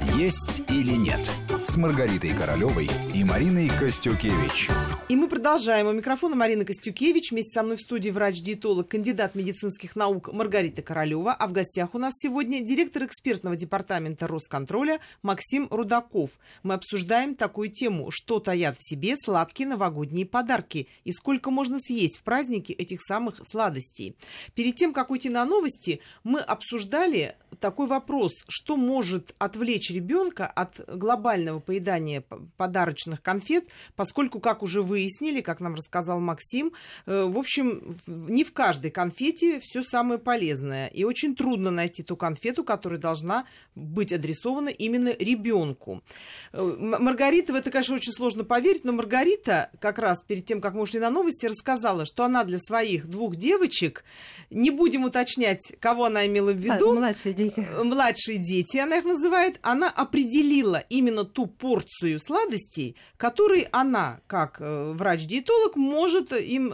«Есть или нет» с Маргаритой Королевой и Мариной Костюкевич. И мы продолжаем. У микрофона Марина Костюкевич. Вместе со мной в студии врач-диетолог, кандидат медицинских наук Маргарита Королева. А в гостях у нас сегодня директор экспертного департамента Росконтроля Максим Рудаков. Мы обсуждаем такую тему, что таят в себе сладкие новогодние подарки и сколько можно съесть в праздники этих самых сладостей. Перед тем, как уйти на новости, мы обсуждали такой вопрос, что может отвлечь ребенка от глобального поедания подарочных конфет, поскольку, как уже выяснили, как нам рассказал Максим, э, в общем, не в каждой конфете все самое полезное. И очень трудно найти ту конфету, которая должна быть адресована именно ребенку. Э, Маргарита, в это, конечно, очень сложно поверить, но Маргарита как раз перед тем, как мы ушли на новости, рассказала, что она для своих двух девочек, не будем уточнять, кого она имела в виду. А, младшие дети. Младшие дети, она их называет, она определила именно ту порцию сладостей, которые она, как э, врач-диетолог, может им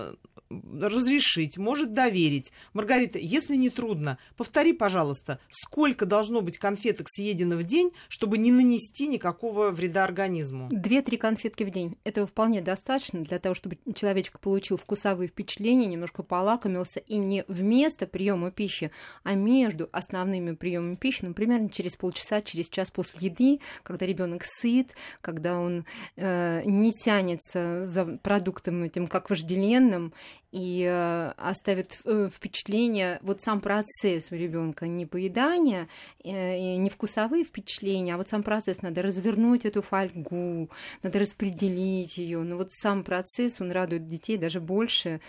разрешить, может доверить. Маргарита, если не трудно, повтори, пожалуйста, сколько должно быть конфеток съедено в день, чтобы не нанести никакого вреда организму? Две-три конфетки в день. Этого вполне достаточно для того, чтобы человечек получил вкусовые впечатления, немножко полакомился и не вместо приема пищи, а между основными приемами пищи, примерно через полчаса, через час после еды, когда ребенок сыт, когда он э, не тянется за продуктом этим как вожделенным, и э, оставит э, впечатление, вот сам процесс у ребенка не поедания, э, не вкусовые впечатления, а вот сам процесс надо развернуть эту фольгу, надо распределить ее. Но вот сам процесс, он радует детей даже больше,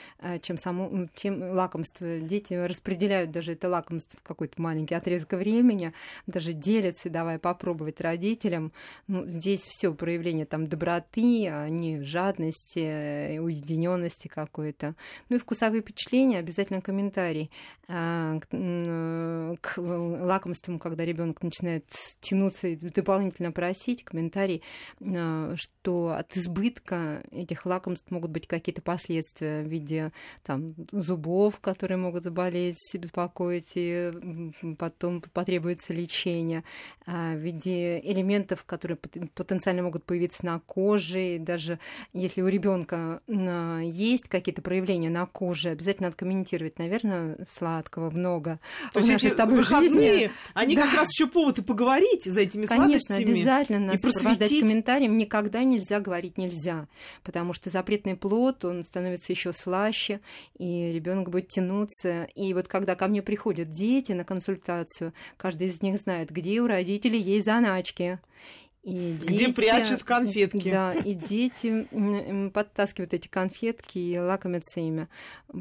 чем само, чем лакомство. Дети распределяют даже это лакомство в какой-то маленький отрезок времени, даже делятся, давай попробовать родителям. Ну, здесь все проявление там доброты, а не жадности, уединенности какой-то. Ну и вкусовые впечатления, обязательно комментарий а, к лакомствам, когда ребенок начинает тянуться и дополнительно просить, комментарий, а, что от избытка этих лакомств могут быть какие-то последствия в виде там, зубов, которые могут заболеть, беспокоить, и потом потребуется лечение, а, в виде элементов, которые потенциально могут появиться на коже, и даже если у ребенка есть какие-то проявления ощущения на коже. Обязательно надо комментировать. Наверное, сладкого много. То есть эти с тобой выходные, жизни. они да. как раз еще повод и поговорить за этими Конечно, сладостями. обязательно надо сопровождать комментарием. Никогда нельзя говорить нельзя, потому что запретный плод, он становится еще слаще, и ребенок будет тянуться. И вот когда ко мне приходят дети на консультацию, каждый из них знает, где у родителей есть заначки. И дети, Где прячут конфетки. Да, и дети подтаскивают эти конфетки и лакомятся ими.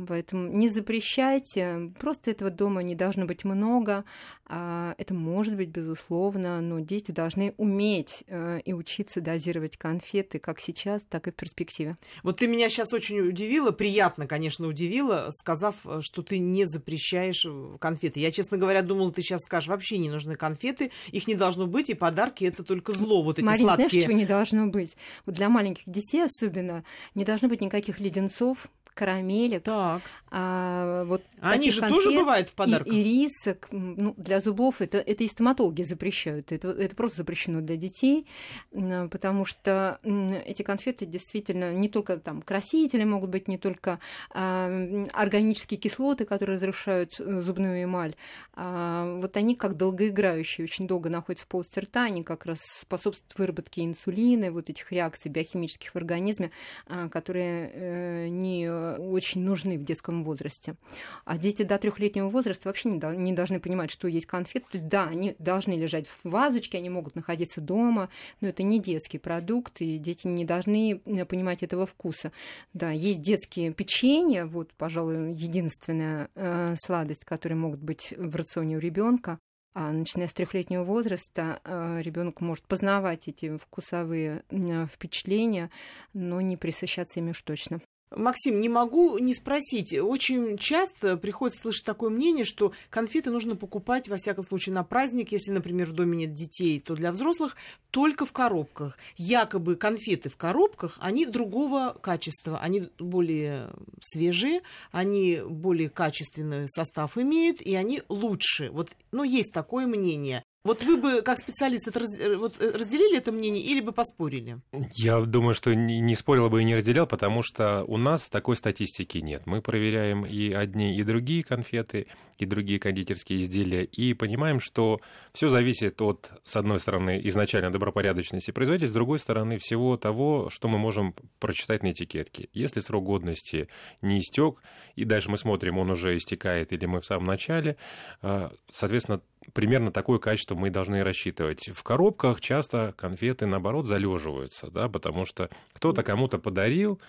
Поэтому не запрещайте, просто этого дома не должно быть много. А это может быть, безусловно, но дети должны уметь э, и учиться дозировать конфеты как сейчас, так и в перспективе. Вот ты меня сейчас очень удивила, приятно, конечно, удивила, сказав, э, что ты не запрещаешь э, конфеты. Я, честно говоря, думала, ты сейчас скажешь, вообще не нужны конфеты, их не должно быть, и подарки это только зло тепло, вот эти Марин, сладкие. знаешь, чего не должно быть? Вот для маленьких детей особенно не должно быть никаких леденцов, карамелек. Так. А, вот Они же тоже бывают в подарках. И, и рисок. Ну, для зубов это, это и стоматологи запрещают. Это, это просто запрещено для детей, потому что эти конфеты действительно не только там красители могут быть, не только а, органические кислоты, которые разрушают э, зубную эмаль. А, вот они как долгоиграющие, очень долго находятся в полости рта, они как раз способствуют выработке инсулина, вот этих реакций биохимических в организме, а, которые э, не очень нужны в детском возрасте. А дети до трехлетнего возраста вообще не, должны понимать, что есть конфеты. Да, они должны лежать в вазочке, они могут находиться дома, но это не детский продукт, и дети не должны э, понимать этого вкуса. Да, есть детские печенья, вот, пожалуй, единственная э, сладость, которая могут быть в рационе у ребенка. А начиная с трехлетнего возраста э, ребенок может познавать эти вкусовые э, впечатления, но не присыщаться ими уж точно. Максим, не могу не спросить. Очень часто приходится слышать такое мнение, что конфеты нужно покупать, во всяком случае, на праздник. Если, например, в доме нет детей, то для взрослых только в коробках. Якобы конфеты в коробках, они другого качества. Они более свежие, они более качественный состав имеют, и они лучше. Вот, ну, есть такое мнение. Вот вы бы, как специалист, это раз, э, вот, э, разделили это мнение или бы поспорили? Я думаю, что не, не спорил бы и не разделял, потому что у нас такой статистики нет. Мы проверяем и одни, и другие конфеты, и другие кондитерские изделия, и понимаем, что все зависит от, с одной стороны, изначально добропорядочности производителя, с другой стороны, всего того, что мы можем прочитать на этикетке. Если срок годности не истек, и дальше мы смотрим, он уже истекает или мы в самом начале, э, соответственно, примерно такое качество мы должны рассчитывать. В коробках часто конфеты, наоборот, залеживаются, да, потому что кто-то кому-то подарил,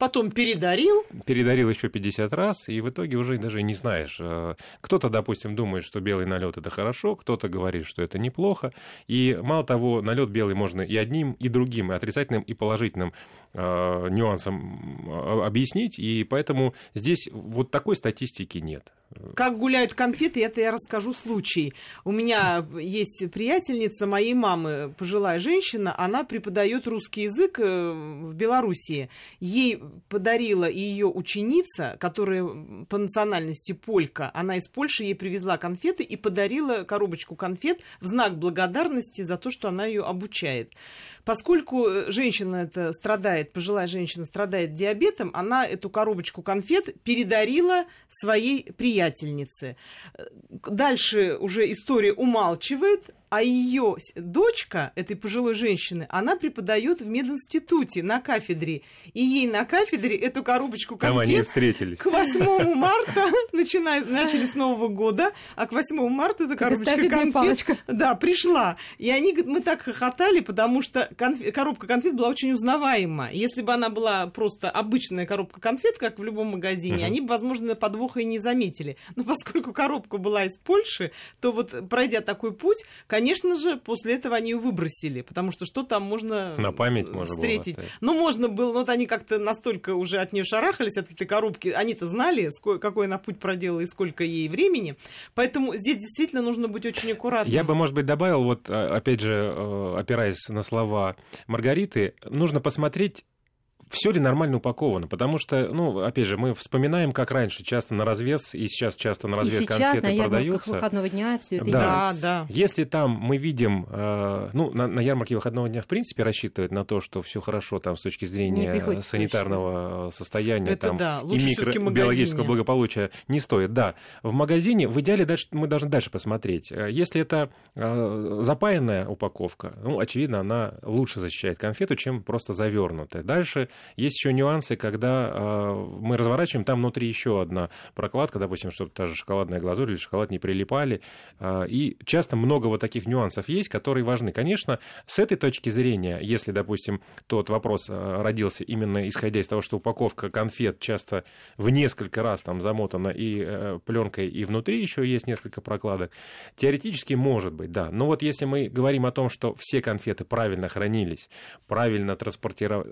потом передарил. Передарил еще 50 раз, и в итоге уже даже не знаешь. Э, кто-то, допустим, думает, что белый налет это хорошо, кто-то говорит, что это неплохо. И мало того, налет белый можно и одним, и другим, и отрицательным, и положительным э, нюансом объяснить. И поэтому здесь вот такой статистики нет. Как гуляют конфеты, это я расскажу случай. У меня есть приятельница моей мамы, пожилая женщина, она преподает русский язык э, в Белоруссии. Ей подарила ее ученица, которая по национальности полька. Она из Польши ей привезла конфеты и подарила коробочку конфет в знак благодарности за то, что она ее обучает. Поскольку женщина это страдает, пожилая женщина страдает диабетом, она эту коробочку конфет передарила своей приятельнице. Дальше уже история умалчивает, а ее дочка, этой пожилой женщины, она преподает в мединституте на кафедре. И ей на кафедре эту коробочку конфет... Там они встретились. К 8 марта начинают, начали с Нового года, а к 8 марта эта коробочка конфет... Палочка. Да, пришла. И они, мы так хохотали, потому что конфет, коробка конфет была очень узнаваема. Если бы она была просто обычная коробка конфет, как в любом магазине, угу. они бы, возможно, подвоха и не заметили. Но поскольку коробка была из Польши, то вот пройдя такой путь, Конечно же, после этого они ее выбросили, потому что что там можно на память можно встретить. Было ну, можно было, вот они как-то настолько уже от нее шарахались, от этой коробки, они-то знали, сколько, какой она путь проделала и сколько ей времени. Поэтому здесь действительно нужно быть очень аккуратным. Я бы, может быть, добавил, вот опять же, э, опираясь на слова Маргариты, нужно посмотреть все ли нормально упаковано? Потому что, ну, опять же, мы вспоминаем, как раньше часто на развес, и сейчас часто на развес и сейчас конфеты на продаются. выходного дня все это да, да. Если там мы видим, э, ну, на, на ярмарке выходного дня, в принципе, рассчитывают на то, что все хорошо там с точки зрения санитарного точно. состояния это там, да. и микробиологического благополучия не стоит. Да, в магазине в идеале дальше, мы должны дальше посмотреть. Э, если это э, запаянная упаковка, ну, очевидно, она лучше защищает конфету, чем просто завернутая. Дальше есть еще нюансы, когда э, мы разворачиваем, там внутри еще одна прокладка, допустим, чтобы та же шоколадная глазурь или шоколад не прилипали. Э, и часто много вот таких нюансов есть, которые важны. Конечно, с этой точки зрения, если, допустим, тот вопрос э, родился именно исходя из того, что упаковка конфет часто в несколько раз там замотана и э, пленкой, и внутри еще есть несколько прокладок, теоретически может быть, да. Но вот если мы говорим о том, что все конфеты правильно хранились, правильно транспортировали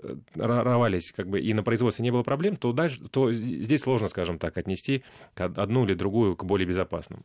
развивались как бы и на производстве не было проблем, то, дальше, то здесь сложно, скажем так, отнести одну или другую к более безопасным.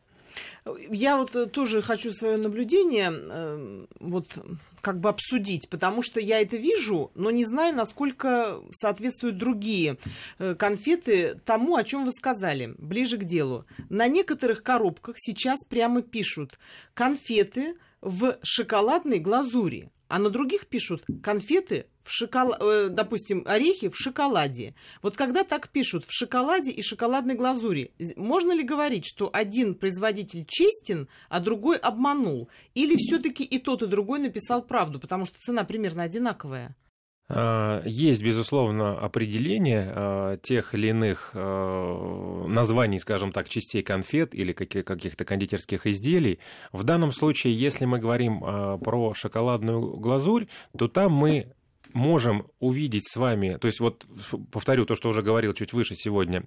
Я вот э, тоже хочу свое наблюдение э, вот как бы обсудить, потому что я это вижу, но не знаю, насколько соответствуют другие э, конфеты тому, о чем вы сказали, ближе к делу. На некоторых коробках сейчас прямо пишут конфеты в шоколадной глазури а на других пишут конфеты в шоколад, э, допустим, орехи в шоколаде. Вот когда так пишут в шоколаде и шоколадной глазури, можно ли говорить, что один производитель честен, а другой обманул? Или все-таки и тот, и другой написал правду, потому что цена примерно одинаковая? А, есть, безусловно, определение а, тех или иных а, названий, скажем так, частей конфет или каких-то кондитерских изделий. В данном случае, если мы говорим про шоколадную глазурь, то там мы можем увидеть с вами, то есть вот повторю то, что уже говорил чуть выше сегодня,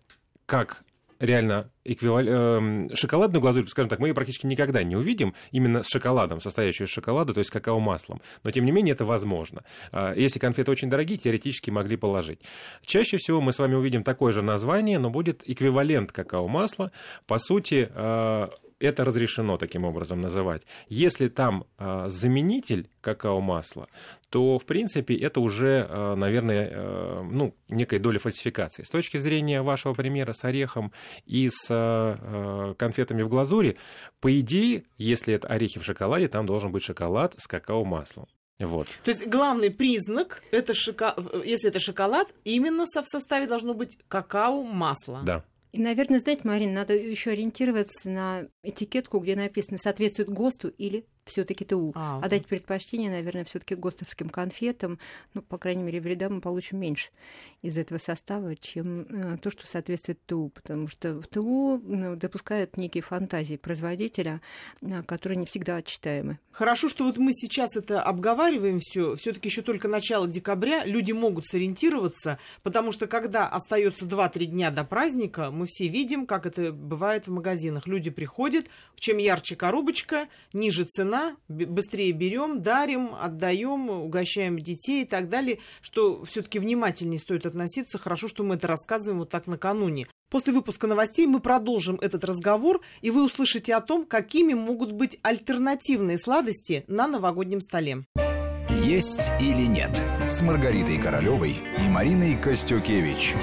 как реально эквивалент, э, шоколадную глазурь, скажем так, мы ее практически никогда не увидим именно с шоколадом, состоящую из шоколада, то есть какао-маслом. Но, тем не менее, это возможно. Э, если конфеты очень дорогие, теоретически могли положить. Чаще всего мы с вами увидим такое же название, но будет эквивалент какао-масла. По сути, э, это разрешено таким образом называть. Если там а, заменитель какао-масла, то, в принципе, это уже, а, наверное, а, ну, некая доля фальсификации. С точки зрения вашего примера с орехом и с а, конфетами в глазури, по идее, если это орехи в шоколаде, там должен быть шоколад с какао-маслом. Вот. То есть главный признак, это шоко... если это шоколад, именно в составе должно быть какао-масло. Да. И, наверное, знаете, Марина, надо еще ориентироваться на этикетку, где написано соответствует ГОСТу или все-таки ТУ. А, Отдать а предпочтение, наверное, все-таки ГОСТовским конфетам. Ну, по крайней мере, вреда мы получим меньше из этого состава, чем э, то, что соответствует ТУ. Потому что в ТУ ну, допускают некие фантазии производителя, э, которые не всегда отчитаемы. Хорошо, что вот мы сейчас это обговариваем все. Все-таки еще только начало декабря люди могут сориентироваться, потому что когда остается 2-3 дня до праздника, мы все видим, как это бывает в магазинах. Люди приходят, чем ярче коробочка, ниже цена, цена, быстрее берем, дарим, отдаем, угощаем детей и так далее, что все-таки внимательнее стоит относиться. Хорошо, что мы это рассказываем вот так накануне. После выпуска новостей мы продолжим этот разговор, и вы услышите о том, какими могут быть альтернативные сладости на новогоднем столе. Есть или нет с Маргаритой Королевой и Мариной Костюкевич.